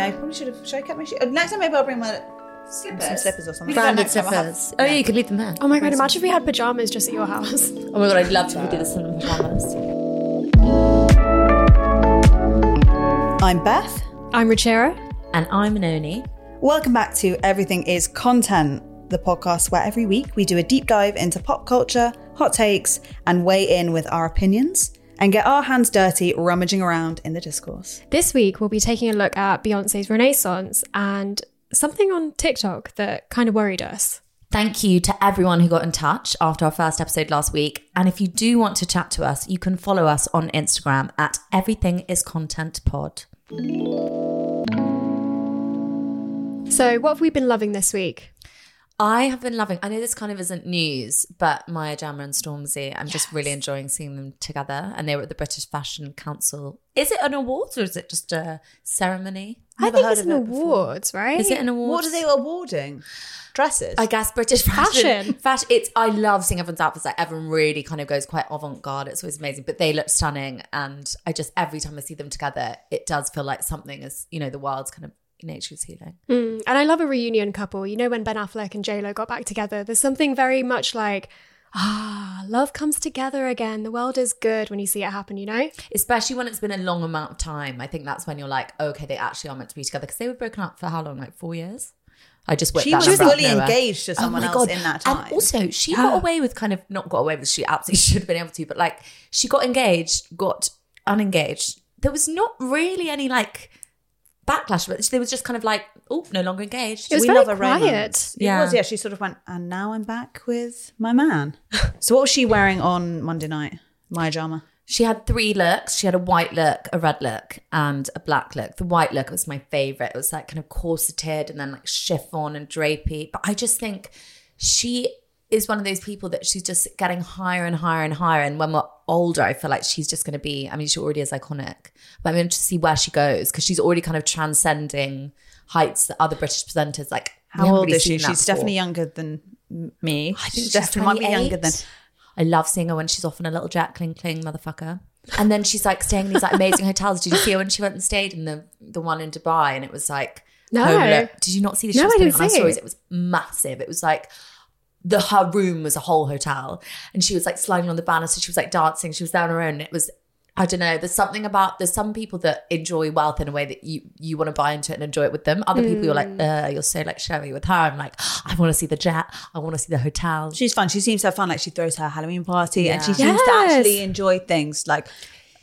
Yeah, I probably should have. Should I kept my shoes? Oh, next time, maybe I'll bring my some slippers or something. Branded Next have- slippers. Oh yeah, you could leave them there. Oh my god, imagine if we had pajamas just at your house. Oh my god, I'd love to do this in pajamas. I'm Beth. I'm Ruchira. And I'm Oenone. Welcome back to Everything Is Content, the podcast where every week we do a deep dive into pop culture, hot takes, and weigh in with our opinions and get our hands dirty rummaging around in the discourse. This week we'll be taking a look at Beyonce's Renaissance and something on TikTok that kind of worried us. Thank you to everyone who got in touch after our first episode last week. And if you do want to chat to us, you can follow us on Instagram at Everything Is Content Pod. So, what have we been loving this week? I have been loving. I know this kind of isn't news, but Maya Jama and Stormzy. I'm just really enjoying seeing them together, and they were at the British Fashion Council. Is it an awards or is it just a ceremony? I think heard it's of an it before. awards, right? Is it an award? What are they awarding? Dresses. I guess British fashion. Fashion. Fashion. It's. I love seeing everyone's outfits. Like everyone really kind of goes quite avant garde. It's always amazing, but they look stunning. And I just every time I see them together, it does feel like something is you know the world's kind of nature's healing. Mm, and I love a reunion couple. You know, when Ben Affleck and JLo got back together, there's something very much like, ah, love comes together again. The world is good when you see it happen, you know? Especially when it's been a long amount of time. I think that's when you're like, okay, they actually are meant to be together because they were broken up for how long? Like four years. I just whipped she that was number fully engaged to Oh someone my else God. in that time. And also, she got away with kind of not got away with. She absolutely should have been able to, but like she got engaged, got unengaged. There was not really any like backlash, but there was just kind of like, oh, no longer engaged. It was we very love a quiet. romance. It Yeah. was, yeah. She sort of went, and now I'm back with my man. so what was she wearing on Monday night? Maya Jama. She had three looks. She had a white look, a red look, and a black look. The white look was my favorite. It was like kind of corseted and then like chiffon and drapey. But I just think she is one of those people that she's just getting higher and higher and higher. And when we're older, I feel like she's just going to be, I mean, she already is iconic. But I'm interested to see where she goes because she's already kind of transcending heights that other British presenters like. How old really is she? She's before. definitely younger than me. I think She she's definitely might be younger 28. than. I love seeing her when she's off on a little Jack Kling Kling motherfucker. And then she's like staying in these like amazing hotels. Did you see her when she went and stayed in the the one in Dubai? And it was like No. Did you not see this? She No, I didn't see it. It was massive. It was like the her room was a whole hotel, and she was like sliding on the banister. She was like dancing. She was there on her own. It was. I don't know. There's something about there's some people that enjoy wealth in a way that you you want to buy into it and enjoy it with them. Other people you're like, uh, you're so like showy with her. I'm like, I want to see the jet. I want to see the hotel. She's fun. She seems to have fun. Like she throws her Halloween party, and she Yeah. seems to actually enjoy things. Like,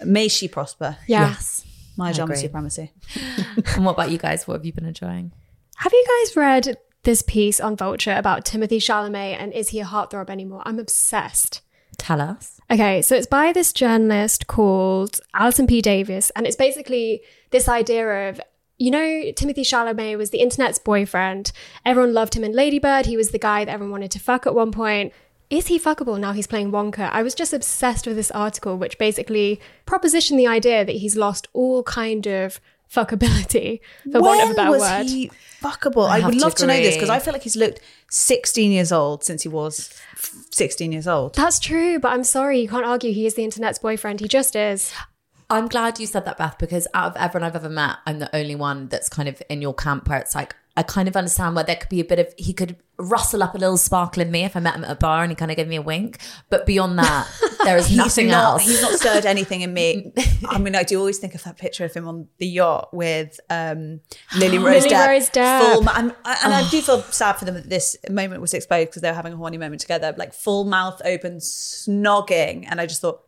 may she prosper. Yeah. Yes. my I supremacy. And what about you guys? What have you been enjoying? Have you guys read this piece on Vulture about Timothée Chalamet and is he a heartthrob anymore? I'm obsessed. Tell us. Okay, so it's by this journalist called Allison P. Davis, and it's basically this idea of you know, Timothée Chalamet was the internet's boyfriend. Everyone loved him in Ladybird. He was the guy that everyone wanted to fuck at one point. Is he fuckable now he's playing Wonka? I was just obsessed with this article, which basically propositioned the idea that he's lost all kind of fuckability, for want of a better was word. he fuckable? I, have would to love to know this because I feel like he's looked 16 years old since he was 16 years old. That's true, but I'm sorry, you can't argue he is the internet's boyfriend. He just is. I'm glad you said that, Beth, because out of everyone I've ever met, I'm the only one that's kind of in your camp where it's like, I kind of understand where there could be a bit of, he could rustle up a little sparkle in me if I met him at a bar and he kind of gave me a wink. But beyond that, there is nothing not, else. He's not stirred anything in me. I mean, I do always think of that picture of him on the yacht with um, Lily Rose Lily Depp. Rose Depp. Full, ma- and, and I do feel sad for them that this moment was exposed because they were having a horny moment together, like full mouth open, snogging. And I just thought,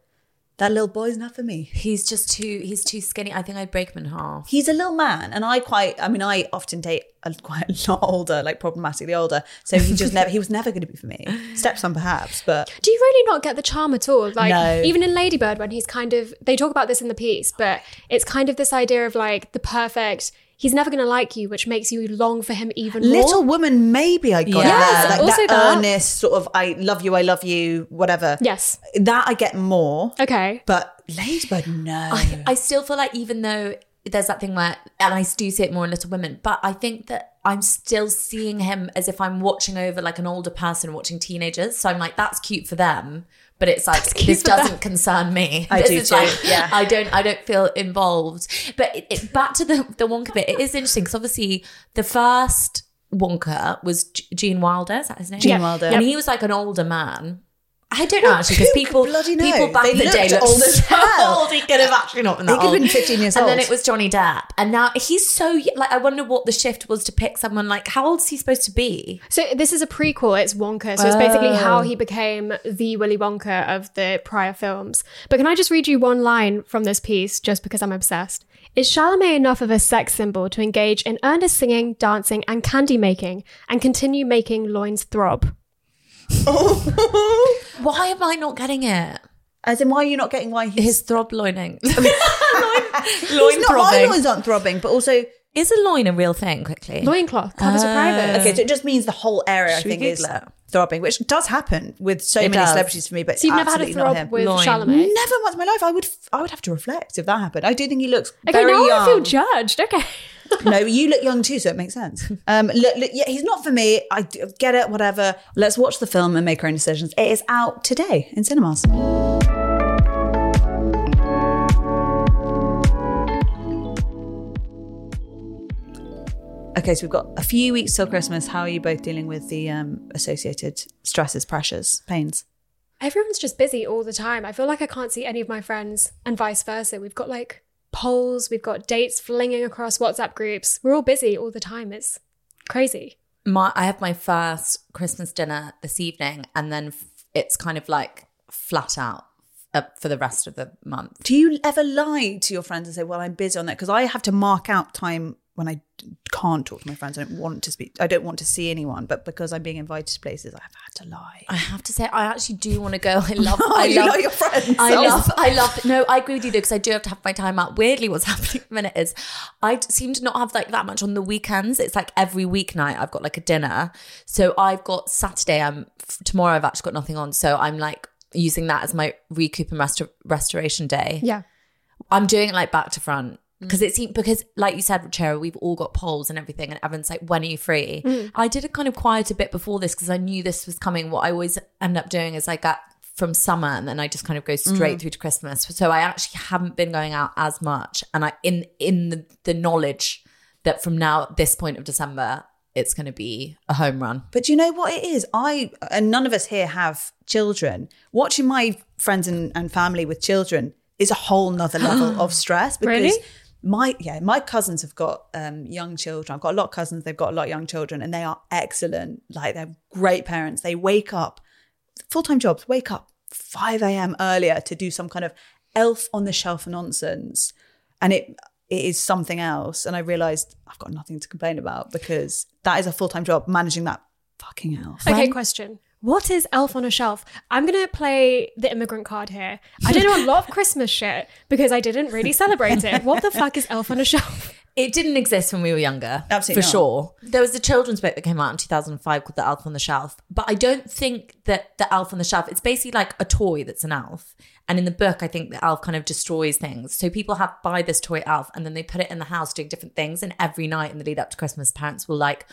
that little boy's not for me. He's just too, he's too skinny. I think I'd break him in half. He's a little man, and I quite. I mean, I often date a, quite a lot older, like problematically older. So he just never. He was never going to be for me. Stepson, perhaps, but Do you really not get the charm at all? Like No. even in Ladybird when he's kind of they talk about this in the piece, but it's kind of this idea of like the perfect he's never gonna like you, which makes you long for him even Little more. Little Woman, maybe I got Yes, there. Like also that, that. earnest sort of I love you, I love you, whatever. Yes. That I get more. Okay. But Ladybird, no. I, I still feel like even though there's that thing where, and I do see it more in Little Women, but I think that I'm still seeing him as if I'm watching over like an older person watching teenagers. So I'm like, that's cute for them. But it's like this doesn't concern me. I this do is too, Like, yeah. I don't. I don't feel involved. But it, it, back to the the Wonka bit. It is interesting because obviously the first Wonka was G- Gene Wilder. Is that his name? Gene Yeah. Wilder. and he was like an older man. I don't know actually because people bloody know? people back They in the day looked looked old as so hell. old. He could have actually not been that He could have been 15 years And then it was Johnny Depp, and now he's so like. I wonder what the shift was to pick someone like. How old is he supposed to be? So this is a prequel. It's Wonka. So it's basically Oh. how he became the Willy Wonka of the prior films. But can I just read you one line from this piece, just because I'm obsessed? Is Chalamet enough of a sex symbol to engage in earnest singing, dancing, and candy making, and continue making loins throb? Oh. Why am I not getting it? As in, why are you not getting why he's, His throb loining. loin, He's loin not, my throbbing. loins aren't throbbing, but also Is a loin a real thing? Quickly. Loincloth covers a ah. private. okay, so it just means the whole area. I Should we think is Google it? throbbing, which does happen with so It many does. celebrities for me. But So you've never had a absolutely not throb him. with Loin. Chalamet? Never once in my life. I would. I would have to reflect if that happened. I do think he looks Okay, very now young. I feel judged. Okay. No, you look young too, so it makes sense. Um, look, look, yeah, he's not for me. I get it. Whatever. Let's watch the film and make our own decisions. It is out today in cinemas. Okay, so we've got a few weeks till Christmas. How are you both dealing with the um, associated stresses, pressures, pains? Everyone's just busy all the time. I feel like I can't see any of my friends and vice versa. We've got like polls, we've got dates flinging across WhatsApp groups. We're all busy all the time. It's crazy. my I have my first Christmas dinner this evening, and then f- it's kind of like flat out uh, for the rest of the month. Do you ever lie to your friends and say, "Well, I'm busy on that"? Because I have to mark out time when I can't talk to my friends. I don't want to speak. I don't want to see anyone. But because I'm being invited to places, I've had to lie. I have to say, I actually do want to go. I love. I you love like your friends. I Oh. love. I love. No, I agree with you though because I do have to have my time out. Weirdly, what's happening at the minute is I seem to not have like that much on the weekends. It's like every weeknight I've got like a dinner. So I've got Saturday. I'm tomorrow. I've actually got nothing on. So I'm like using that as my recoup and restor- restoration day. Yeah. I'm doing it like back to front because mm. it seemed because like you said, Chera, we've all got polls and everything, and everyone's like, "When are you free?" Mm. I did a kind of quiet a bit before this because I knew this was coming. What I always end up doing is I get from summer and then I just kind of go straight mm. through to Christmas. So I actually haven't been going out as much, and I in in the, the knowledge that from now this point of December, it's going to be a home run. But do you know what it is? I and none of us here have children. Watching my friends and, and family with children is a whole nother level of stress because Really? My yeah, my cousins have got um, young children. I've got a lot of cousins, they've got a lot of young children, and they are excellent. Like they're great parents. They wake up, full-time jobs, wake up 5 a.m. earlier to do some kind of elf on the shelf nonsense. And it it is something else. And I realized I've got nothing to complain about because that is a full-time job managing that fucking elf. Okay, question. What is Elf on a Shelf? I'm going to play the immigrant card here. I don't know a lot of Christmas shit because I didn't really celebrate it. What the fuck is Elf on a Shelf? It didn't exist when we were younger. Absolutely For not. sure. There was a children's book that came out in 2005 called The Elf on the Shelf. But I don't think that the elf on the shelf, it's basically like a toy that's an elf. And in the book, I think the elf kind of destroys things. So people have buy this toy elf and then they put it in the house doing different things. And every night in the lead up to Christmas, parents will like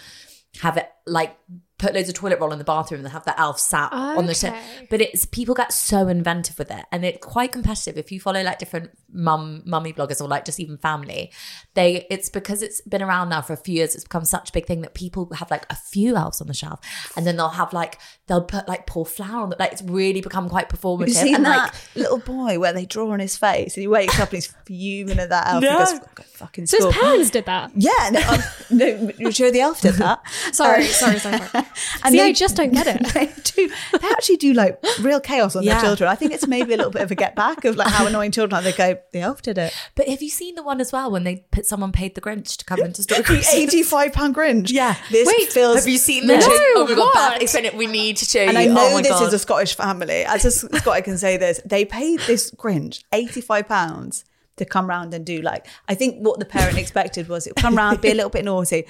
have it like put loads of toilet roll in the bathroom and have the elf sat on the shelf. But it's people get so inventive with it, and it's quite competitive. If you follow like different mum mummy bloggers or like just even family, they it's because it's been around now for a few years. It's become such a big thing that people have like a few elves on the shelf, and then they'll have like they'll put like pour flour on. The, like it's really become quite performative. Have you seen and that like little boy where they draw on his face and he wakes up and he's fuming at that elf No. and goes, "Fuck, fucking So school. his parents did that. Yeah, no, um, no, you sure the elf did that? Sorry, Um, sorry, sorry. sorry. and See, they- I just don't get it. They do. They actually do like real chaos on Yeah. their children. I think it's maybe a little bit of a get back of like how annoying children are. They go, the elf did it. But have you seen the one as well when they put someone paid the Grinch to come into store? The eighty-five pound Grinch. Yeah. this Wait, feels. have you seen No, this? oh my god, what? Beth, explain it. We need to show And you. And I know oh this god. is a Scottish family. As a Scot, I can say this. They paid this Grinch eighty-five pounds to come round and do like. I think what the parent expected was it would come round, be a little bit naughty,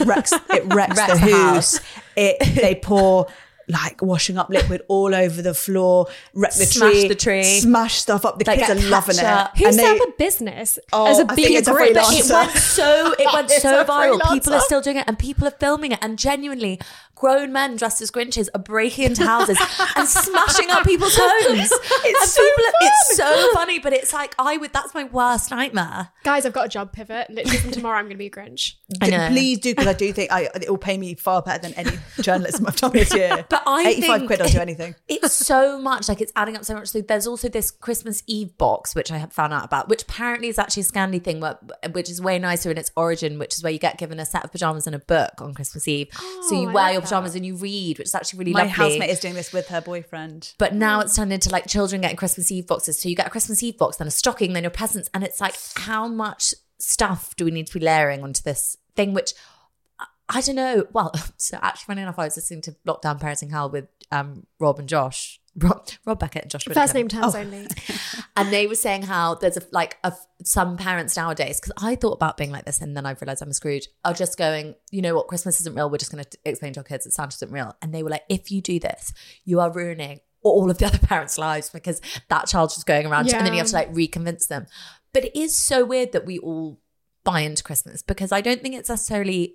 wrecks it wrecks, Wrecks the the house. house. It they pour like washing up liquid all over the floor, wreck the Smash tree, the tree. smash stuff up. The Like kids are loving catch-up. it. Who And set they- up a business Oh, as a I think big group? But it went so it went so viral. People are still doing it, and people are filming it. And genuinely, grown men dressed as Grinches are breaking into houses and smashing up people's homes. It's and so people, are- it's so funny, but it's like I would. That's my worst nightmare. Guys, I've got a job pivot. Literally from tomorrow, I'm going to be a Grinch. I know. Please do because I do think I, it will pay me far better than any journalism I've done this year. But I 85 think quid, I'll do anything. It's so much, like it's adding up so much. So there's also this Christmas Eve box, which I have found out about, which apparently is actually a Scandi thing, but which is way nicer in its origin, which is where you get given a set of pajamas and a book on Christmas Eve. so Oh, you I wear like your that. pajamas and you read, which is actually really My lovely. housemate is doing this with her boyfriend. But now it's turned into like children getting Christmas Eve boxes. So you get a Christmas Eve box, then a stocking, then your presents. And it's like, how much stuff do we need to be layering onto this thing? Which I- don't know. Well, so actually, funny enough, I was listening to Lockdown Parenting Hell with um, Rob and Josh. Rob, Rob Beckett and Josh First Widdicombe. name Oh. terms only. And they were saying how there's a, like a, some parents nowadays, because I thought about being like this and then I realized I'm a Scrooge, are just going, you know what, Christmas isn't real. We're just going to explain to our kids that Santa isn't real. And they were like, if you do this, you are ruining all of the other parents' lives because that child's just going around. yeah. And then you have to like reconvince them. But it is so weird that we all buy into Christmas because I don't think it's necessarily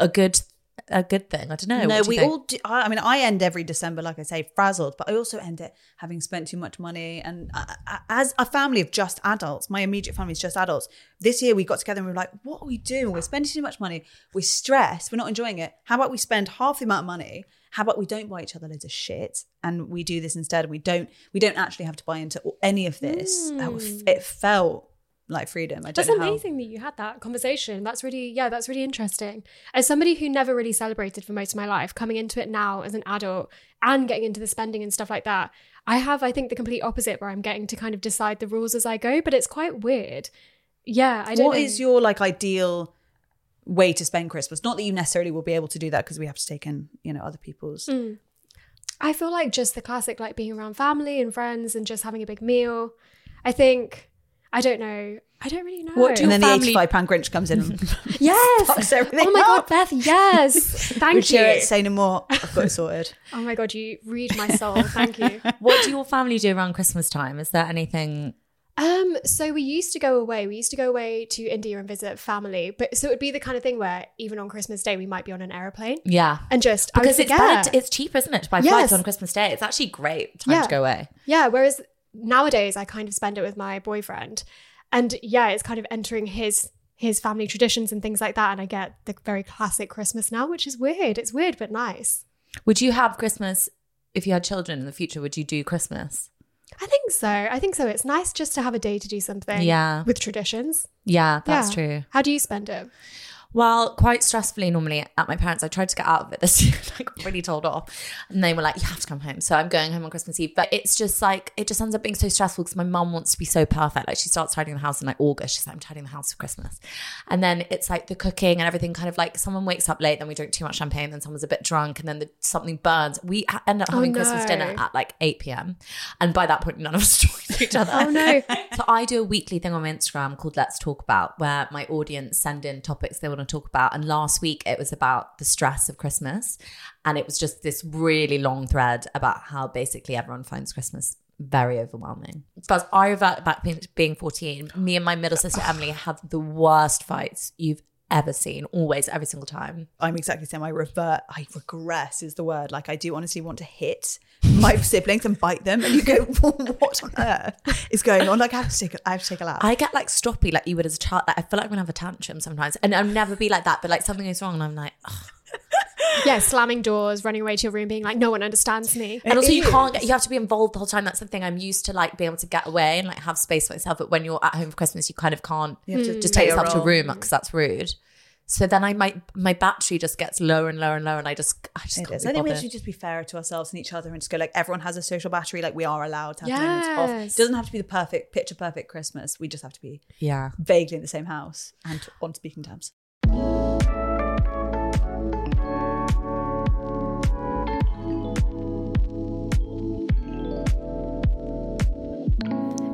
a good a good thing. I don't know. no, What do we think? all do. I I mean, I end every December, like I say, frazzled, but I also end it having spent too much money. And I, I, as a family of just adults, my immediate family is just adults. This year we got together and we were like, what are we doing? We're spending too much money. We're stressed. We're not enjoying it. How about we spend half the amount of money? How about we don't buy each other loads of shit and we do this instead? We don't. We don't actually have to buy into any of this. Oh, It felt like freedom. I That's know how. amazing that you had that conversation. That's really, yeah, that's really interesting. As somebody who never really celebrated for most of my life, coming into it now as an adult and getting into the spending and stuff like that, I have, I think, the complete opposite where I'm getting to kind of decide the rules as I go, but it's quite weird. Yeah, I don't What know. is your like ideal way to spend Christmas? Not that you necessarily will be able to do that because we have to take in, you know, other people's. Mm. I feel like just the classic, like being around family and friends and just having a big meal. I think, I don't know. I don't really know. What do And then Your the eighty-five pound Grinch comes in. Yes. Oh my up. god, Beth. Yes. Thank We cheer you. Say no more. I've got it sorted. Oh my god, you read my soul. Thank you. What do your family do around Christmas time? Is there anything Um, so we used to go away. We used to go away to India and visit family. But so it would be the kind of thing where even on Christmas Day we might be on an aeroplane Yeah. and just I Because it's forget. better, it's cheap, isn't it, to buy Yes. flights on Christmas Day? It's actually great time Yeah. to go away. yeah. Whereas nowadays I kind of spend it with my boyfriend, and yeah, it's kind of entering his his family traditions and things like that. And I get the very classic Christmas now, which is weird. It's weird but nice. Would you have Christmas if you had children in the future? Would you do Christmas? I think so. I think so. It's nice just to have a day to do something. Yeah. With traditions. Yeah, that's Yeah. true. How do you spend it? Well, quite stressfully normally at my parents. I tried to get out of it this year. I got really told off. And they were like, you have to come home. So I'm going home on Christmas Eve. But it's just like, it just ends up being so stressful because my mum wants to be so perfect. Like she starts tidying the house in like August. She's like, I'm tidying the house for Christmas. And then it's like the cooking and everything kind of like someone wakes up late, then we drink too much champagne, then someone's a bit drunk, and then the, something burns. We ha- end up Oh, having Christmas dinner at like 8 p.m. And by that point, none of us talk to each other. Oh no. So I do a weekly thing on my Instagram called Let's Talk About, where my audience send in topics they want to talk about. And last week it was about the stress of Christmas, and it was just this really long thread about how basically everyone finds Christmas very overwhelming. But I revert back being 14. Me and my middle sister Emily have the worst fights you've ever seen, always, every single time. I'm exactly the same. I revert. I regress is the word. Like I do honestly want to hit my siblings and bite them, and you go, "What on earth is going on?" Like I have to take. A, I have to take a laugh. I get like stroppy like you would as a child. Like, I feel like I'm gonna have a tantrum sometimes, and I'll never be like that. But like something goes wrong, and I'm like. Yeah, slamming doors, running away to your room, being like, no one understands me. And also, you can't get, you have to be involved the whole time. That's the thing. I'm used to like being able to get away and like have space for myself. But when you're at home for Christmas, you kind of can't You have to just take yourself to a room because that's rude. So then I might, my battery just gets lower and lower and lower. And I just, I just can't is. be I think we should just be fairer to ourselves and each other and just go like everyone has a social battery. Like we are allowed to have moments off. It doesn't have to be the perfect picture perfect Christmas. We just have to be Yeah. vaguely in the same house and on speaking terms.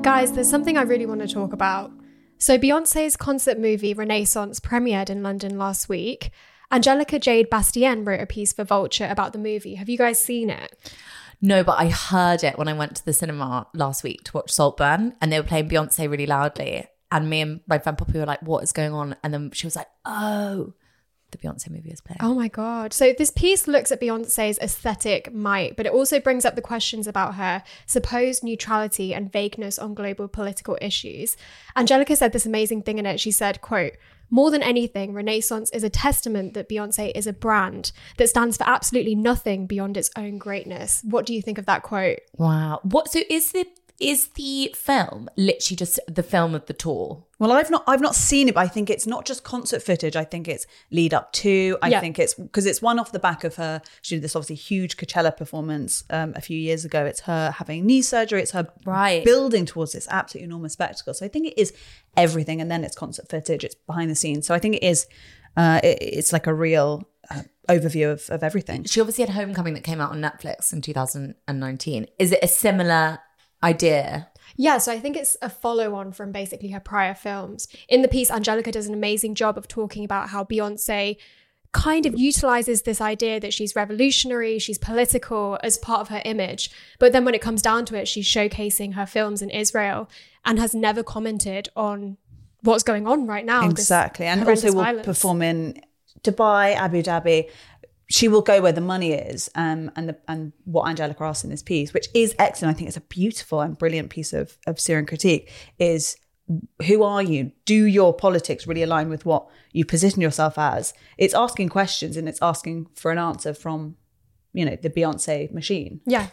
Guys, there's something I really want to talk about. So, Beyonce's concert movie Renaissance premiered in London last week. Angelica Jade Bastien wrote a piece for Vulture about the movie. Have you guys seen it? No, but I heard it when I went to the cinema last week to watch Saltburn and they were playing Beyonce really loudly. And me and my friend Poppy were like, what is going on? And then she was like, oh, the Beyonce movie is playing. Oh my God. So this piece looks at Beyonce's aesthetic might, but it also brings up the questions about her supposed neutrality and vagueness on global political issues. Angelica said this amazing thing in it. She said, quote, more than anything, Renaissance is a testament that Beyonce is a brand that stands for absolutely nothing beyond its own greatness. What do you think of that quote? Wow. What so is the is the film literally just the film of the tour? Well, I've not I've not seen it, but I think it's not just concert footage. I think it's lead up to. I Yeah. think it's because it's one off the back of her. She did this obviously huge Coachella performance um, a few years ago. It's her having knee surgery. It's her Right. building towards this absolutely enormous spectacle. So I think it is everything, and then it's concert footage. It's behind the scenes. So I think it is. Uh, it, it's like a real uh, overview of, of everything. She obviously had Homecoming that came out on Netflix in 2019. Is it a similar idea? Yeah, so I think it's a follow on from basically her prior films. In the piece, Angelica does an amazing job of talking about how Beyonce kind of utilizes this idea that she's revolutionary, she's political as part of her image. But then when it comes down to it, she's showcasing her films in Israel and has never commented on what's going on right now. Exactly. And also will violence. perform in Dubai, Abu Dhabi. She will go where the money is. Um, and the, and what Angelica asks in this piece, which is excellent. I think it's a beautiful and brilliant piece of, of Syrian critique, is who are you? Do your politics really align with what you position yourself as? It's asking questions and it's asking for an answer from, you know, the Beyonce machine. Yeah.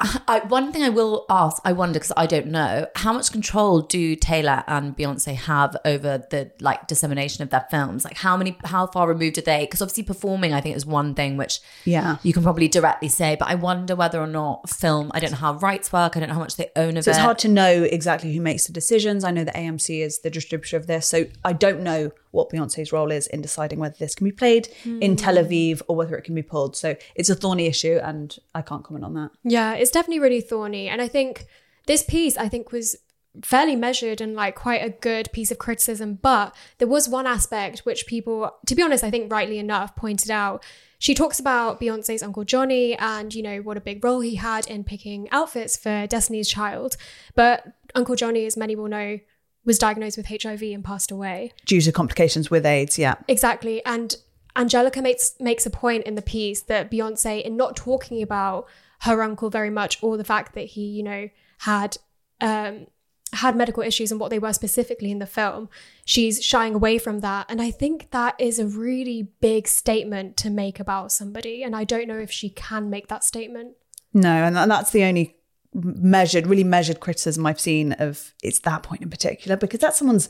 I, one thing I will ask, I wonder because I don't know, how much control do Taylor and Beyonce have over the like dissemination of their films? Like how many, how far removed are they? Because obviously performing, I think is one thing which Yeah. you can probably directly say, but I wonder whether or not film. I don't know how rights work. I don't know how much they own of So it. it's hard to know exactly who makes the decisions. I know that AMC is the distributor of this, so I don't know what Beyonce's role is in deciding whether this can be played in Tel hmm. Aviv or whether it can be pulled. So it's a thorny issue, and I can't comment on that. Yeah, it's definitely really thorny. And I think this piece, I think, was fairly measured and like quite a good piece of criticism. But there was one aspect which people, to be honest, I think rightly enough, pointed out. She talks about Beyonce's Uncle Johnny and, you know, what a big role he had in picking outfits for Destiny's Child. But Uncle Johnny, as many will know, was diagnosed with HIV and passed away. Due to complications with AIDS, yeah. Exactly. And Angelica makes makes a point in the piece that Beyonce, in not talking about her uncle very much, or the fact that he, you know, had um, had medical issues and what they were specifically in the film, she's shying away from that. And I think that is a really big statement to make about somebody. And I don't know if she can make that statement. No, and and that's the only measured, really measured criticism I've seen of it's that point in particular because that's someone's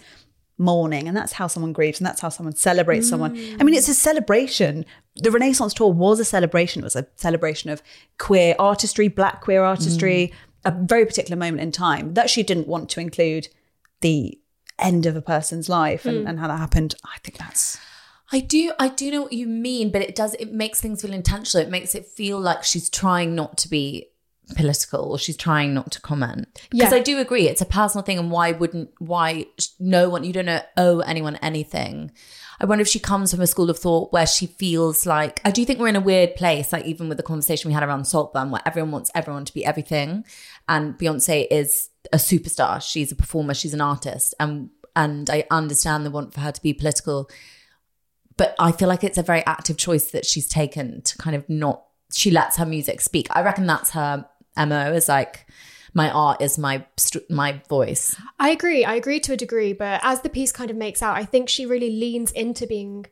mourning and that's how someone grieves and that's how someone celebrates someone. I mean, it's a celebration. The Renaissance tour was a celebration. It was a celebration of queer artistry, black queer artistry, a very particular moment in time that she didn't want to include the end of a person's life and, and how that happened. I think that's I do I do know what you mean, but it does it makes things feel intentional. It makes it feel like she's trying not to be political or she's trying not to comment. Because Yeah. I do agree it's a personal thing and why wouldn't why no one you don't owe anyone anything. I wonder if she comes from a school of thought where she feels like I do think we're in a weird place, like even with the conversation we had around Saltburn, where everyone wants everyone to be everything. And Beyonce is a superstar. She's a performer, she's an artist. And and I understand the want for her to be political but I feel like it's a very active choice that she's taken to kind of not. She lets her music speak. I reckon that's her mo. Is like my art is my my voice. I agree. I agree to a degree, but as the piece kind of makes out, I think she really leans into being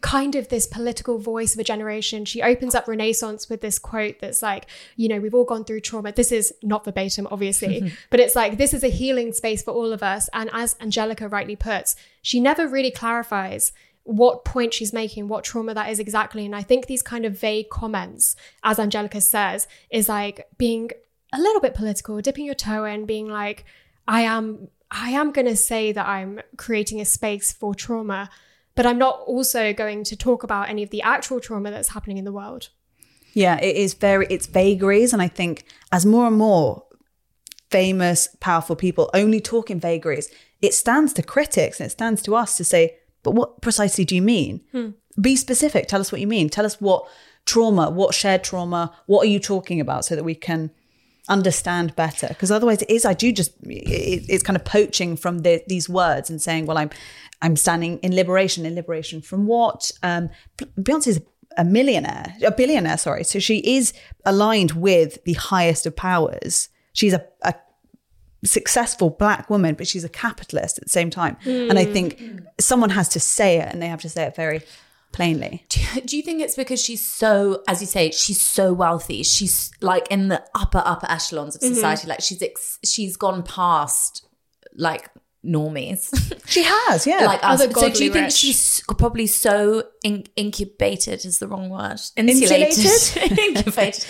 kind of this political voice of a generation. She opens up Renaissance with this quote that's like, you know, we've all gone through trauma. This is not verbatim, obviously, but it's like, this is a healing space for all of us. And as Angelica rightly puts, she never really clarifies what point she's making, what trauma that is exactly. And I think these kind of vague comments, as Angelica says, is like being a little bit political, dipping your toe in, being like, I am I am going to say that I'm creating a space for trauma, but I'm not also going to talk about any of the actual trauma that's happening in the world. Yeah, it is very, it's vagaries. And I think as more and more famous, powerful people only talk in vagaries, it stands to critics and it stands to us to say, but what precisely do you mean? be specific. Tell us what you mean. Tell us what trauma, what shared trauma, what are you talking about so that we can understand better because otherwise it is i do just it, it's kind of poaching from the, these words and saying well i'm i'm standing in liberation in liberation from what um beyonce is a millionaire a billionaire sorry so she is aligned with the highest of powers she's a, a successful black woman but she's a capitalist at the same time and i think hmm. someone has to say it and they have to say it very plainly Do you think it's because she's so, as you say, she's so wealthy? She's like in the upper upper echelons of mm-hmm. society. Like she's ex- she's gone past like normies. she has yeah like us. Other So do godly you think rich. she's probably so in- incubated is the wrong word. Insulated? incubated.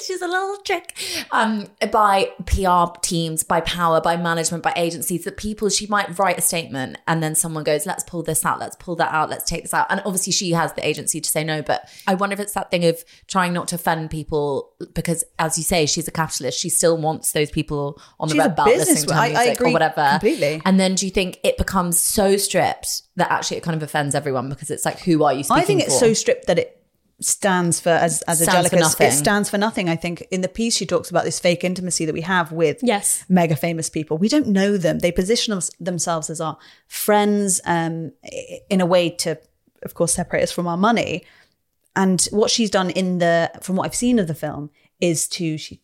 She's a little trick. Um, by PR teams, by power, by management, by agencies, that people she might write a statement and then someone goes, let's pull this out, let's pull that out, let's take this out. And obviously she has the agency to say no, but I wonder if it's that thing of trying not to offend people because as you say, she's a capitalist. She still wants those people on the She's red belt listening to her. I- music or whatever. completely. And then do you think it becomes so stripped that actually it kind of offends everyone because it's like, who are you speaking I think it's for? so stripped that it stands for as as Stands Angelica. nothing. It stands for nothing. I think in the piece she talks about this fake intimacy that we have with Yes. mega famous people. We don't know them. They position us- themselves as our friends um, in a way to, of course, separate us from our money. And what she's done in the, from what I've seen of the film, is to she,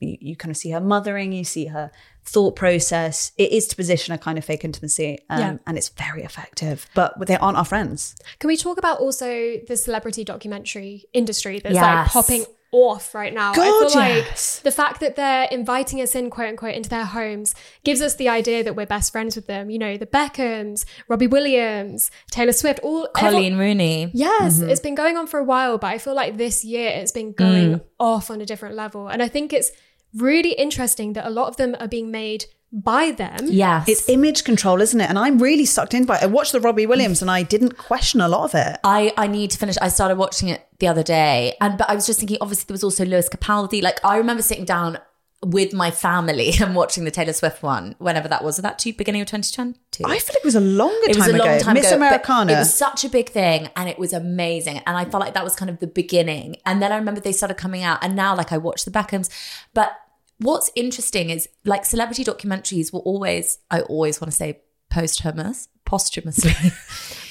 you, you kind of see her mothering, you see her thought process. It is to position a kind of fake intimacy, um, Yeah. and it's very effective. But they aren't our friends. Can we talk about also the celebrity documentary industry that's Yes. like popping off right now? I feel like the fact that they're inviting us in, quote unquote, into their homes gives us the idea that we're best friends with them. You know, the Beckhams, Robbie Williams, Taylor Swift, all Coleen everyone- Rooney. Yes, Mm-hmm. it's been going on for a while, but I feel like this year it's been going Mm. off on a different level. And I think it's really interesting that a lot of them are being made by them. Yes. It's image control, isn't it? And I'm really sucked in by it. I watched the Robbie Williams and I didn't question a lot of it. I, I need to finish. I started watching it the other day, and but I was just thinking. Obviously, there was also Lewis Capaldi. Like I remember sitting down with my family and watching the Taylor Swift one, whenever that was. Was that to beginning of 2020? I feel like it was a longer it was time a long ago. time Miss ago. Americana. It was such a big thing, and it was amazing. And I felt like that was kind of the beginning. And then I remember they started coming out, and now like I watch the Beckhams, but. What's interesting is like celebrity documentaries will always, I always want to say posthumous, posthumously.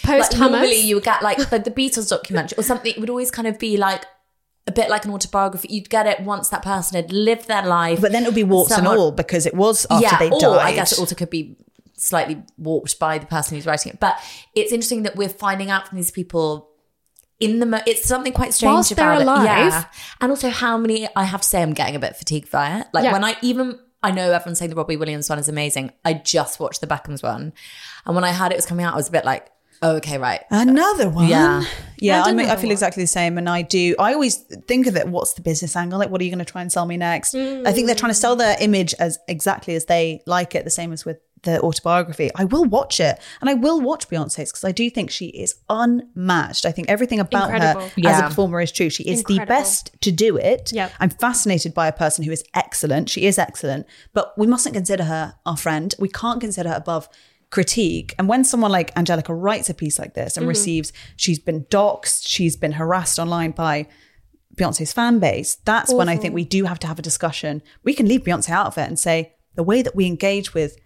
Post Like, normally you would get like the, the Beatles documentary or something. It would always kind of be like a bit like an autobiography. You'd get it once that person had lived their life. but then it would be Someone- and all because it was after yeah, they or. I guess it also could be slightly warped by the person who's writing it. But it's interesting that we're finding out from these people in the mo- it's something quite strange Whilst they're about it. alive. Yeah. And also how many I have to say I'm getting a bit fatigued by it. Like Yeah. when I even I know everyone's saying the Robbie Williams one is amazing. I just watched the Beckhams one. And when I heard it was coming out, I was a bit like, oh, okay, right. Another one. Yeah. Yeah, I, mean, I feel exactly the same. And I do, I always think of it, what's the business angle? Like, what are you going to try and sell me next? I think they're trying to sell their image as exactly as they like it, the same as with the autobiography. I will watch it and I will watch Beyonce's because I do think she is unmatched. I think everything about Incredible. her as a performer is true. She is the best to do it. Yep. I'm fascinated by a person who is excellent. She is excellent, but we mustn't consider her our friend. We can't consider her above critique. And when someone like Angelica writes a piece like this and mm-hmm. receives, she's been doxxed, she's been harassed online by Beyonce's fan base, that's when I think we do have to have a discussion. We can leave Beyonce out of it and say the way that we engage with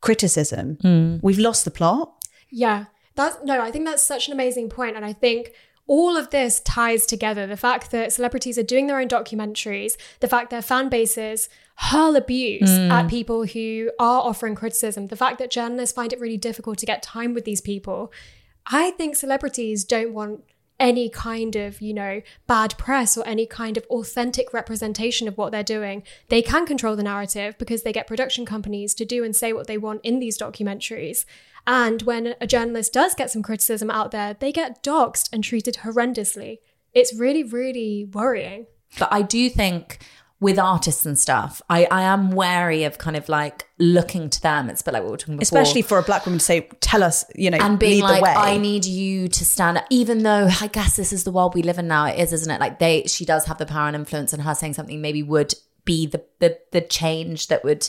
criticism, hmm. we've lost the plot. Yeah. That's no, I think that's such an amazing point. And I think all of this ties together. The fact that celebrities are doing their own documentaries, the fact their fan bases hurl abuse hmm. at people who are offering criticism, the fact that journalists find it really difficult to get time with these people. I think celebrities don't want any kind of, you know, bad press or any kind of authentic representation of what they're doing. They can control the narrative because they get production companies to do and say what they want in these documentaries. And when a journalist does get some criticism out there, they get doxxed and treated horrendously. It's really, really worrying. But I do think with artists and stuff, I, I am wary of kind of like looking to them. It's a bit like what we were talking about. Especially for a black woman to say, tell us, you know, and being like, the way. I need you to stand up, even though I guess this is the world we live in now. It is, isn't it? Like they, she does have the power and influence, and her saying something maybe would be the the the change that would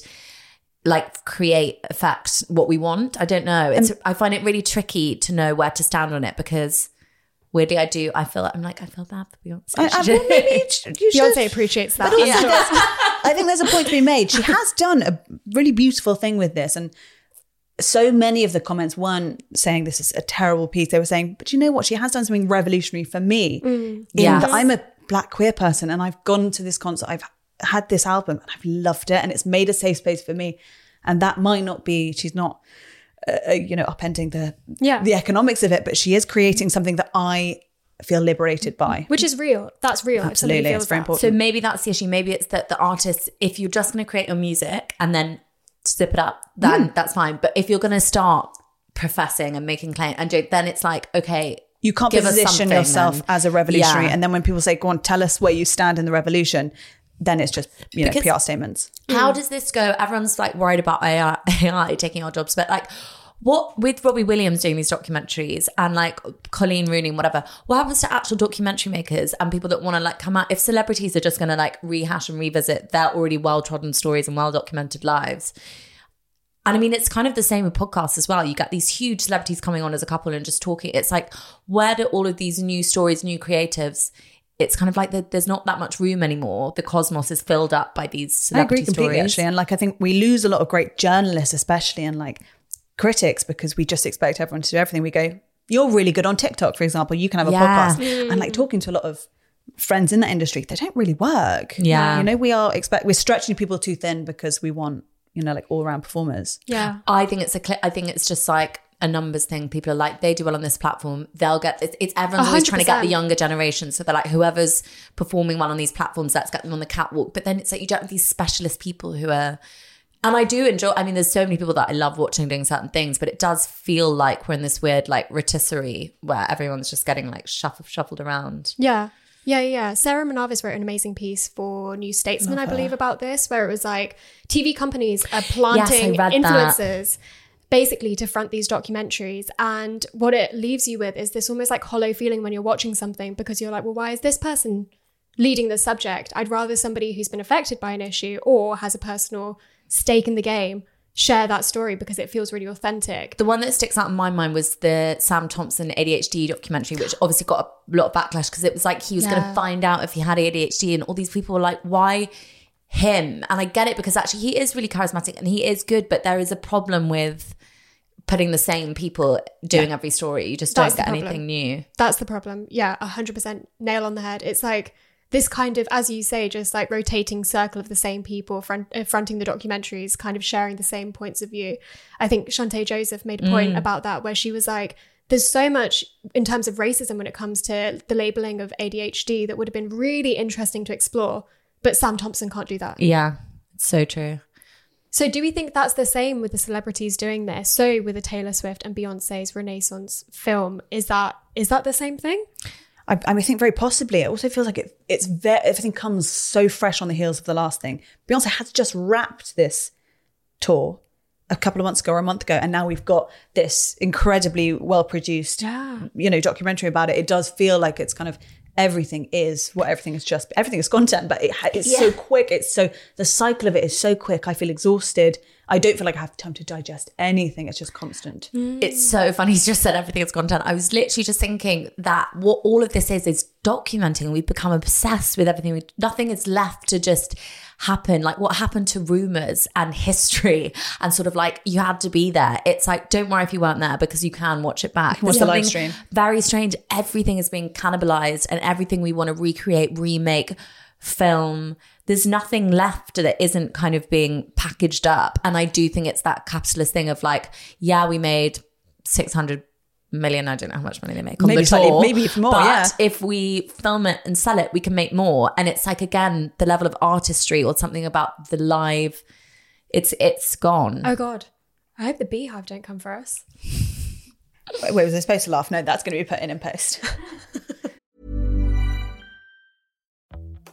like create affect what we want. I don't know. It's I find it really tricky to know where to stand on it because weirdly I do. I feel I'm like I feel bad for Beyonce. I, I, well, maybe you should- Beyonce appreciates that. But also, I'm sure. there's, I think there's a point to be made. She has done a really beautiful thing with this, and so many of the comments weren't saying this is a terrible piece. They were saying, but you know what? She has done something revolutionary for me. Mm. In Yes. that I'm a black queer person, and I've gone to this concert. I've had this album, and I've loved it, and it's made a safe space for me. And that might not be. She's not. Uh, you know, upending the Yeah. the economics of it, but she is creating something that I feel liberated by. Which is real. That's real. Absolutely, feels it's very that. important. So maybe that's the issue. Maybe it's that the artist, if you're just going to create your music and then zip it up, then Hmm. that's fine. But if you're going to start professing and making claim and do, then it's like okay, You can't give position something yourself then. as a revolutionary. Yeah. And then when people say, go on, tell us where you stand in the revolution, then it's just, you know, Because- PR statements. How does this go? Everyone's like worried about AI, AI taking our jobs, but like, what with Robbie Williams doing these documentaries and like Coleen Rooney and whatever, what happens to actual documentary makers and people that want to like come out? If celebrities are just going to like rehash and revisit their already well trodden stories and well documented lives. And I mean, it's kind of the same with podcasts as well. You get these huge celebrities coming on as a couple and just talking. It's like, where do all of these new stories, new creatives? It's kind of like the, there's not that much room anymore. The cosmos is filled up by these I agree celebrity completely, stories. actually. And like, I think we lose a lot of great journalists, especially and like critics, because we just expect everyone to do everything. We go, you're really good on TikTok, for example. You can have a Yeah. podcast. And like hmm. talking to a lot of friends in that industry, they don't really work. Yeah. You know, we are expect, we're stretching people too thin because we want, you know, like all around performers. yeah. I think it's a cli I think it's just like a numbers thing. People are like, they do well on this platform. They'll get this. It's everyone's always trying to get the younger generation. So they're like, whoever's performing well on these platforms, let's get them on the catwalk. But then it's like you don't have these specialist people who are. And I do enjoy. I mean, there's so many people that I love watching doing certain things, but it does feel like we're in this weird like rotisserie where everyone's just getting like shuffled shuffled around. Yeah. Yeah, yeah. Sarah Manavis wrote an amazing piece for New Statesman, I believe, about this, where it was like TV companies are planting read that. Basically to front these documentaries. And what it leaves you with is this almost like hollow feeling when you're watching something because you're like, well, why is this person leading the subject? I'd rather somebody who's been affected by an issue or has a personal stake in the game share that story because it feels really authentic. The one that sticks out in my mind was the Sam Thompson ADHD documentary, which obviously got a lot of backlash because it was like he was going to find out if he had ADHD, and all these people were like, "Why him?" And I get it because actually he is really charismatic and he is good, but there is a problem with putting the same people doing every story. You just That's don't get anything new. That's the problem. Yeah, 100% nail on the head. It's like this kind of, as you say, just like rotating circle of the same people front, uh, fronting the documentaries, kind of sharing the same points of view. I think Chanté Joseph made a point about that where she was like, there's so much in terms of racism when it comes to the labeling of ADHD that would have been really interesting to explore, but Sam Thompson can't do that. Yeah, so true. So, do we think that's the same with the celebrities doing this? So, with the Taylor Swift and Beyonce's Renaissance film, is that is that the same thing? I, I mean, I think very possibly. It also feels like it, it's very, everything comes so fresh on the heels of the last thing. Beyonce has just wrapped this tour a couple of months ago or a month ago, and now we've got this incredibly well produced, Yeah. you know, documentary about it. It does feel like it's kind of everything is what everything is just everything is content, but it, it's so quick. It's so the cycle of it is so quick. I feel exhausted. I don't feel like I have time to digest anything. It's just constant. Mm. It's so funny. He's just said everything is content. I was literally just thinking that what all of this is is documenting. We've become obsessed with everything. We, nothing is left to just happen. Like what happened to rumors and history, and sort of like you had to be there. It's like don't worry if you weren't there because you can watch it back. the live stream. Very strange. Everything is being cannibalized, and everything we want to recreate, remake, film. There's nothing left that isn't kind of being packaged up. And I do think it's that capitalist thing of like, yeah, we made 600 million. I don't know how much money they make on Maybe the slightly- tour. maybe even more, But yeah. if we film it and sell it, we can make more. And it's like, again, the level of artistry or something about the live, it's it's gone. Oh God, I hope the BeyHive don't come for us. Wait, was I supposed to laugh? No, that's going to be put in in post.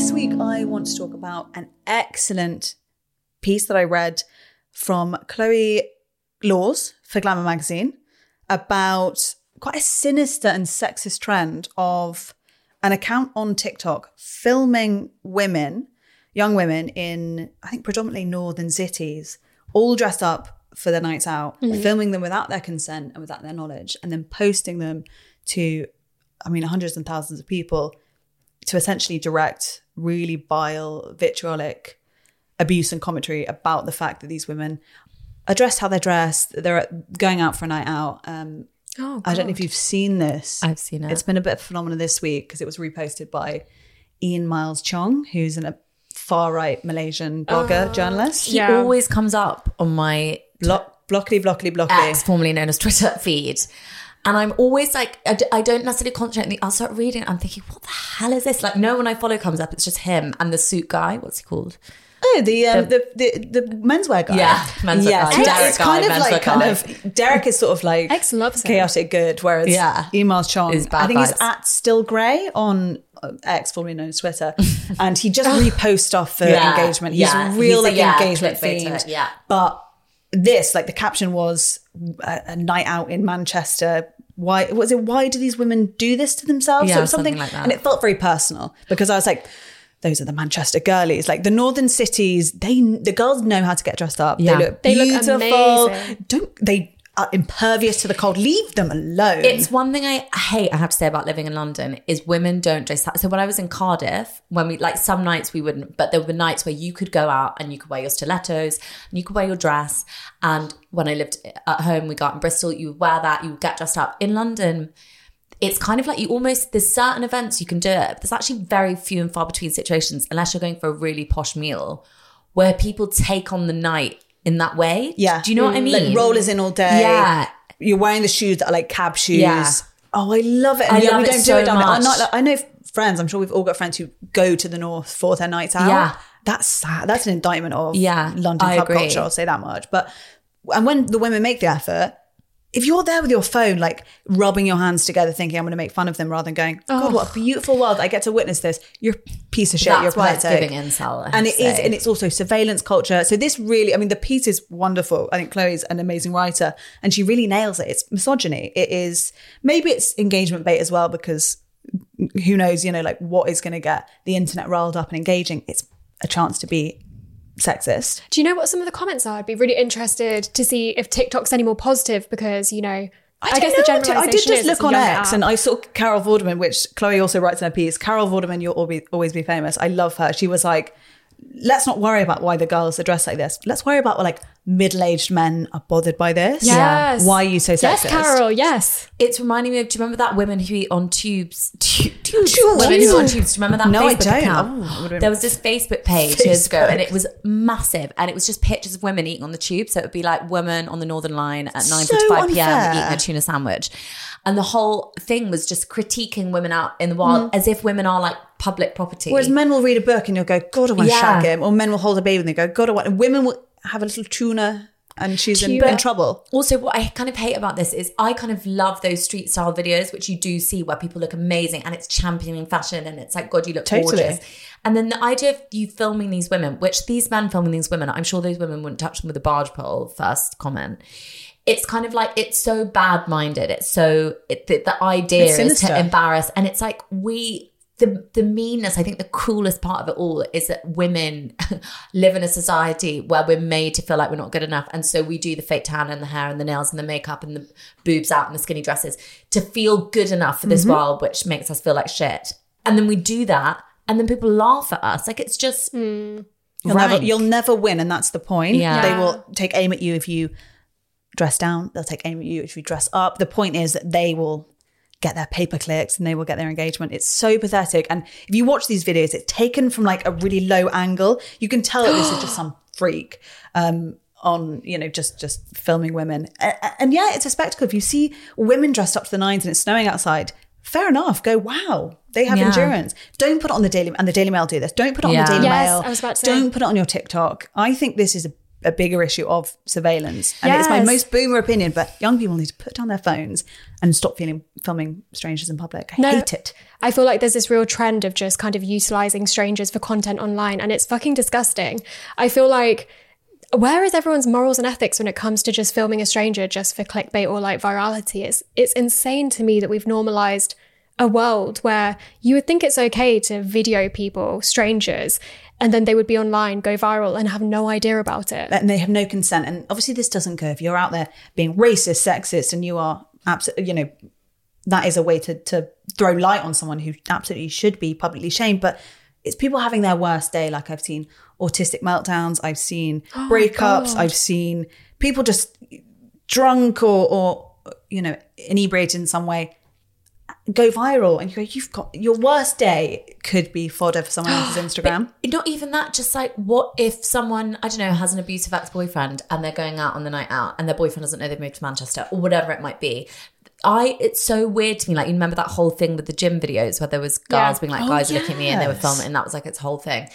This week I want to talk about an excellent piece that I read from Chloe Laws for Glamour magazine about quite a sinister and sexist trend of an account on TikTok filming women, young women in I think predominantly northern cities, all dressed up for their nights out, mm-hmm. filming them without their consent and without their knowledge, and then posting them to I mean hundreds and thousands of people to essentially direct really vile, vitriolic abuse and commentary about the fact that these women are dressed how they're dressed, they're going out for a night out. Um, Oh, I don't know if you've seen this. I've seen it. It's been a bit of a phenomenon this week because it was reposted by Ian Miles Cheong, who's an, a far right Malaysian blogger, journalist. he Yeah. always comes up on my Block, blockly, blockly, blockly. X, formerly known as Twitter feed. And I'm always like, I, d- I don't necessarily concentrate. I'll start reading. I'm thinking, what the hell is this? Like, no one I follow comes up. It's just him and the suit guy. What's he called? Oh, the, um, the, the the menswear guy. Yeah, menswear yes. guy. It's, Derek it's guy, kind of menswear like kind of Derek is sort of like X loves him. chaotic good, whereas Yeah. Emails Chong, Is bad I think he's at Still Grey on uh, X, formerly known as Twitter, and he just reposts stuff for Yeah, engagement. He's yeah. real He's a- like yeah, engagement themed. yeah. but this like the caption was a, a night out in Manchester. Why was it? Why do these women do this to themselves? Yeah, So it was something something, like that. and it felt very personal because I was like, those are the Manchester girlies. Like the northern cities, they the girls know how to get dressed up. Yeah. They look They look beautiful. amazing. Don't they are impervious to the cold? Leave them alone. It's one thing I hate, I have to say about living in London is women don't dress. So when I was in Cardiff, when we like some nights we wouldn't, but there were nights where you could go out and you could wear your stilettos and you could wear your dress. And when I lived at home, we got in Bristol, you wear that, you get dressed up. In London, it's kind of like you almost there's certain events you can do it, but there's actually very few and far between situations, unless you're going for a really posh meal, where people take on the night in that way. yeah. Do you know what I mm. mean? Like rollers in all day. Yeah. You're wearing the shoes that are like cab shoes. Yeah. Oh, I love it. I yeah, love we don't so do it down there. I'm much. not, I know friends. I'm sure we've all got friends who go to the north for their nights out. Yeah. That's sad. That's an indictment of Yeah, London I club agree. culture. I'll say that much. But and when the women make the effort, if you're there with your phone, like rubbing your hands together, thinking I'm going to make fun of them, rather than going, God, what a beautiful world! I get to witness this. You're a piece of shit. That's you're why it's giving incel, I and it is, and it's also surveillance culture. So this really, I mean, the piece is wonderful. I think Chloe's an amazing writer, and she really nails it. It's misogyny. It is maybe it's engagement bait as well because who knows, you know, like what is going to get the internet riled up and engaging. It's a chance to be sexist. Do you know what some of the comments are? I'd be really interested to see if TikTok's any more positive because, you know, I, don't guess the generalization I did just look on X app. and I saw Carol Vorderman, which Chloe also writes in her piece. Carol Vorderman, you'll always be famous. I love her. She was like, let's not worry about why the girls are dressed like this. Let's worry about what like middle-aged men are bothered by this. Yes. Why are you so sexist? Yes, Carol, yes. It's reminding me of. Do you remember that women who eat on tubes? Tu- tubes. Tubes. Women who eat on tubes. Do you remember that? No, I Facebook don't. Account? Oh, that would've been- there was this Facebook page years ago, and it was massive, and it was just pictures of women eating on the tube. So it would be like women on the Northern Line at nine So forty-five p.m. unfair. eating a tuna sandwich, and the whole thing was just critiquing women out in the wild mm. as if women are like public property. Whereas men will read a book and you'll go, God, I want to Yeah. shag him. Or men will hold a baby and they go, God, I want. And women will have a little tuna and she's in, in trouble. Also, what I kind of hate about this is I kind of love those street style videos, which you do see where people look amazing and it's championing fashion and it's like, God, you look Totally. gorgeous. And then the idea of you filming these women, which these men filming these women, I'm sure those women wouldn't touch them with a barge pole, first comment. It's kind of like, it's so bad minded. It's so, it, the, the idea It's is to embarrass. And it's like, we, the, the meanness, I think the cruelest part of it all is that women live in a society where we're made to feel like we're not good enough. And so we do the fake tan and the hair and the nails and the makeup and the boobs out and the skinny dresses to feel good enough for this Mm-hmm. world, which makes us feel like shit. And then we do that. And then people laugh at us. Like it's just You'll never, you'll never win, and that's the point. Yeah. They will take aim at you if you dress down. They'll take aim at you if you dress up. The point is that they will get their paper clicks and they will get their engagement. It's so pathetic. And if you watch these videos, it's taken from like a really low angle. You can tell that this is just some freak. Um, on you know just just filming women and, and yeah it's a spectacle if you see women dressed up to the nines and it's snowing outside fair enough go wow they have Yeah. endurance don't put it on the daily and the daily mail do this don't put it on Yeah. the daily Yes, mail I was about to say. don't put it on your tiktok i think this is a, a bigger issue of surveillance and it's my most boomer opinion but young people need to put down their phones and stop feeling filming strangers in public i No. hate it I feel like there's this real trend of just kind of utilizing strangers for content online, and it's fucking disgusting. I feel like where is everyone's morals and ethics when it comes to just filming a stranger just for clickbait or like virality? It's it's insane to me that we've normalized a world where you would think it's okay to video people, strangers, and then they would be online, go viral, and have no idea about it. and they have no consent. And obviously, this doesn't go if you're out there being racist, sexist, and you are absolutely, you know, that is a way to to throw light on someone who absolutely should be publicly shamed. But it's people having their worst day. Like I've seen autistic meltdowns, I've seen oh breakups, I've seen people just drunk or or you know inebriated in some way go viral and you go you've got your worst day could be fodder for someone else's instagram Not even that, just like what if someone, I don't know, has an abusive ex boyfriend and they're going out on the night out and their boyfriend doesn't know they've moved to Manchester or whatever it might be. I it's so weird to me. Like you remember that whole thing with the gym videos where there was girls Yeah. being like, Oh, guys look at me and they were filming and that was like its whole thing.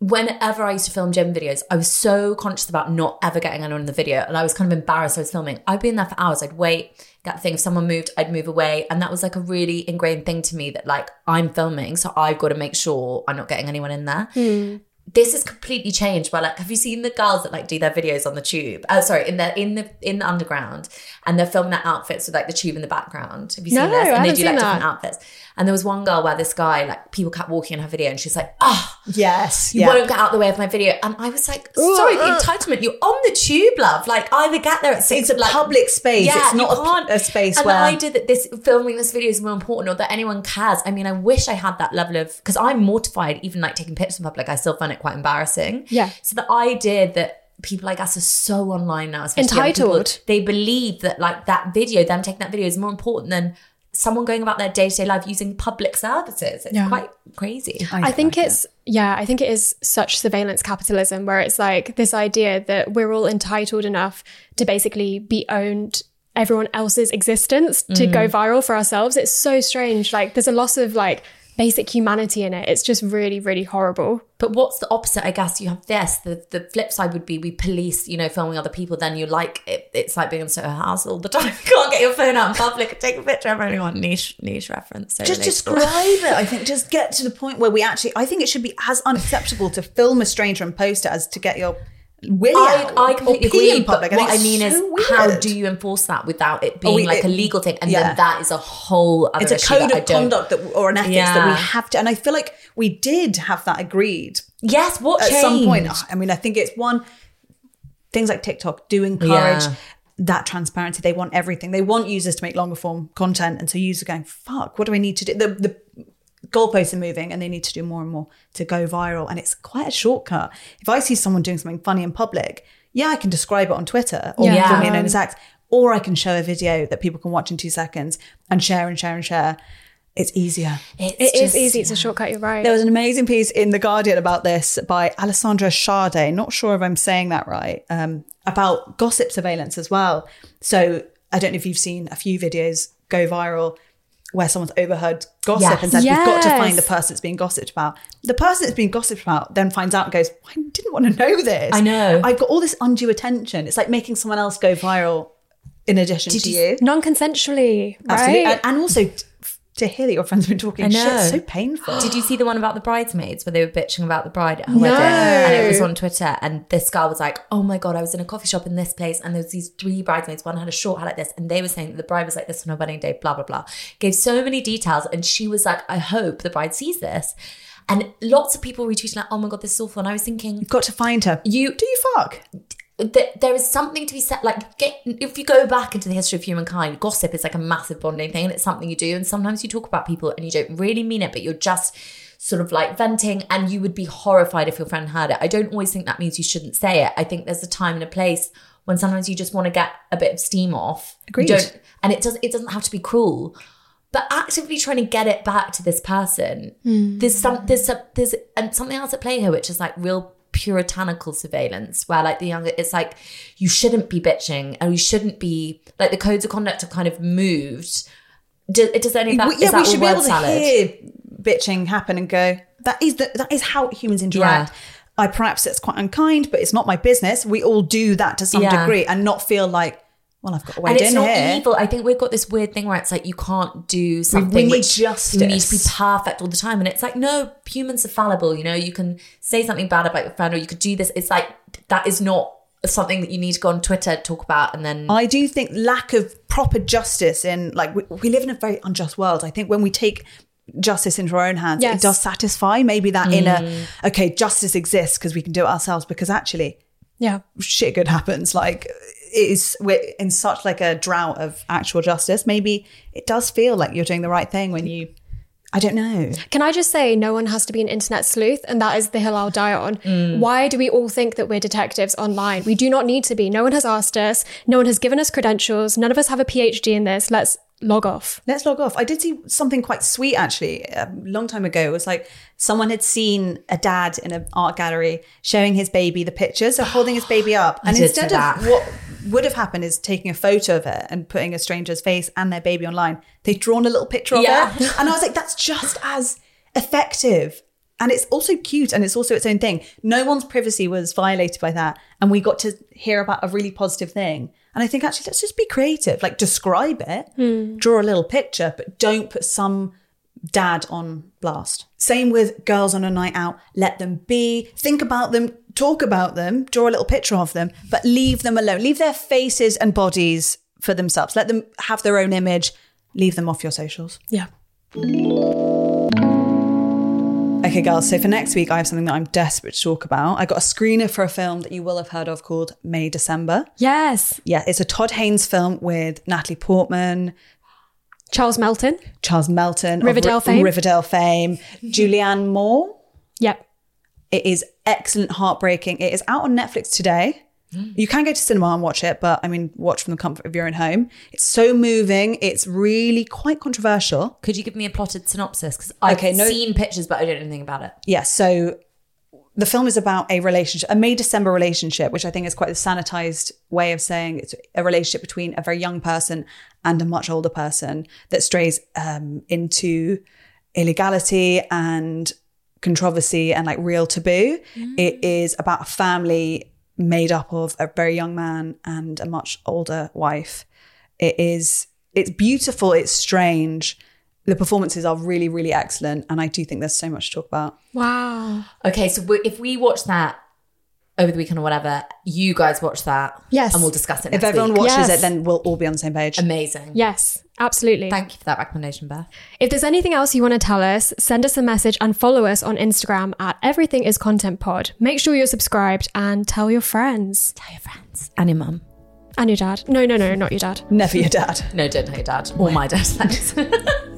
Whenever I used to film gym videos, I was so conscious about not ever getting anyone in the video and I was kind of embarrassed I was filming. I'd be in there for hours, I'd wait, the thing. If someone moved, I'd move away. And that was like a really ingrained thing to me that like I'm filming, so I've got to make sure I'm not getting anyone in there hmm. This has completely changed by like have you seen the girls that like do their videos on the tube? Oh sorry in the in the in the underground and they're filming their outfits with like the tube in the background. Have you seen No, this? I and they do like that. different outfits. And there was one girl where this guy like people kept walking in her video and she's like oh yes you won't get out the way of my video. And I was like sorry the uh. entitlement you're on the tube love. Like either get there at six it's a like, public space. It's you not a space and where the idea that this filming this video is more important or that anyone cares. I mean, I wish I had that level of because I'm mortified, even like taking pictures in public. I still find it quite embarrassing. Yeah. So the idea that people, like us are so online now, especially young people, Entitled. they believe that like that video, them taking that video, is more important than someone going about their day to day life using public services. It's Yeah. quite crazy. I think it's yeah, I think it is such surveillance capitalism where it's like this idea that we're all entitled enough to basically be owned everyone else's existence to go mm. viral for ourselves. It's so strange. Like there's a loss of like basic humanity in it. It's just really, really horrible. But what's the opposite? I guess you have this. The the flip side would be we police, you know, filming other people. Then you're like it, it's like being in Soho House all the time. You can't get your phone out in public and take a picture of anyone. Niche niche reference. So just relatable. describe it. I think just get to the point where we actually. I think it should be as unacceptable to film a stranger and post it as to get your willy I, I completely agree. public. But what I mean it's is, so how do you enforce that without it oh, being we- like a legal thing? And yeah. then that is a whole other It's a code of conduct that, or an ethics that we have to. And I feel like we did have that agreed Yes, what at some point. I mean, I think it's one things like TikTok do encourage Yeah. that transparency. They want everything. They want users to make longer form content, and so users are going, "Fuck, what do I need to do?" The the goalposts are moving, and they need to do more and more to go viral. And it's quite a shortcut. If I see someone doing something funny in public, yeah, I can describe it on Twitter or Yeah. formerly known as X, or I can show a video that people can watch in two seconds and share and share and share. It's easier. It's It is just- easy. It's a shortcut. You're right. There was an amazing piece in The Guardian about this by Alessandra Sade. Not sure if I'm saying that right. Um, about gossip surveillance as well. So I don't know if you've seen a few videos go viral where someone's overheard gossip Yes. and said, We've got to find the person that's being gossiped about. The person that's being gossiped about then finds out and goes, I didn't want to know this. I know. I've got all this undue attention. It's like making someone else go viral in addition to you. Non-consensually, Absolutely. right? And, and also to hear that your friends have been talking I shit, it's know. so painful. Did you see the one about the bridesmaids where they were bitching about the bride at her No. wedding? And it was on Twitter. And this guy was like, Oh my God, I was in a coffee shop in this place and there was these three bridesmaids. One had a short hair like this. And they were saying that the bride was like this on her wedding day, blah, blah, blah. Gave so many details. And she was like, I hope the bride sees this. And lots of people retweeting like, Oh my God, this is awful. And I was thinking, You've got to find her. You- do you fuck? That there is something to be said like get, if you go back into the history of humankind gossip is like a massive bonding thing and it's something you do and sometimes you talk about people and you don't really mean it but you're just sort of like venting and you would be horrified if your friend heard it i don't always think that means you shouldn't say it i think there's a time and a place when sometimes you just want to get a bit of steam off You Agreed. don't, and it does it doesn't have to be cruel but actively trying to get it back to this person. Hmm. There's some there's some, there's and something else at play here, which is like real puritanical surveillance, where like the younger, it's like you shouldn't be bitching and you shouldn't be like the codes of conduct have kind of moved. Does, does any of that? We- yeah, that we should be able to hear bitching happen and go. That is the, that is how humans interact. Yeah. I perhaps it's quite unkind, but it's not my business. We all do that to some Yeah. degree, and not feel like, well, I've got to wade and it's not here. evil. I think we've got this weird thing where it's like you can't do something. need which justice. You need to be perfect all the time, and it's like no, humans are fallible. You know, you can say something bad about your friend, or you could do this. It's like that is not something that you need to go on Twitter talk about, and then I do think lack of proper justice in like we, we live in a very unjust world. I think when we take justice into our own hands, Yes. it does satisfy maybe that inner Mm. okay, justice exists because we can do it ourselves. Because actually, Yeah. shit good happens. Like is we're in such like a drought of actual justice. Maybe it does feel like you're doing the right thing when you. I don't know. Can I just say, no one has to be an internet sleuth, and that is the hill I'll die on. Mm. Why do we all think that we're detectives online? We do not need to be. No one has asked us. No one has given us credentials. None of us have a PhD in this. Let's log off. Let's log off. I did see something quite sweet actually a long time ago. It was like someone had seen a dad in an art gallery showing his baby the pictures, so holding his baby up. And did instead of what would have happened is taking a photo of it and putting a stranger's face and their baby online, they'd drawn a little picture of Yeah. it. And I was like, that's just as effective. And it's also cute and it's also its own thing. No one's privacy was violated by that. And we got to hear about a really positive thing. And I think actually, let's just be creative. Like, describe it, hmm. draw a little picture, but don't put some dad on blast. Same with girls on a night out. Let them be, think about them, talk about them, draw a little picture of them, but leave them alone. Leave their faces and bodies for themselves. Let them have their own image. Leave them off your socials. Yeah. Okay, girls. So for next week, I have something that I'm desperate to talk about. I got a screener for a film that you will have heard of called May December. Yes. Yeah, it's a Todd Haynes film with Natalie Portman, Charles Melton. Charles Melton, of Riverdale Ri- fame. Riverdale fame, Julianne Moore. Yep. It is excellent, heartbreaking. It is out on Netflix today. You can go to cinema and watch it, but I mean, watch from the comfort of your own home. It's so moving. It's really quite controversial. could you give me a plotted synopsis? Because I've Okay, no- seen pictures, but I don't know anything about it. Yeah, so the film is about a relationship, a May December relationship, which I think is quite a sanitized way of saying it's a relationship between a very young person and a much older person that strays um, into illegality and controversy and like real taboo. It is about a family made up of a very young man and a much older wife. It is it's beautiful, it's strange. The performances are really, really excellent, and I do think there's so much to talk about. Wow. Okay, so we, if we watch that over the weekend or whatever, you guys watch that. Yes. And we'll discuss it If everyone week. watches Yes. it, then we'll all be on the same page. Amazing. Yes. Absolutely. Thank you for that recommendation, Beth. If there's anything else you want to tell us, send us a message and follow us on Instagram at Everything Is Content Pod. Make sure you're subscribed and tell your friends Tell your friends and your mum. and your dad. No, no, no, not your dad. Never your dad. No, don't tell your dad or my dad. Thanks.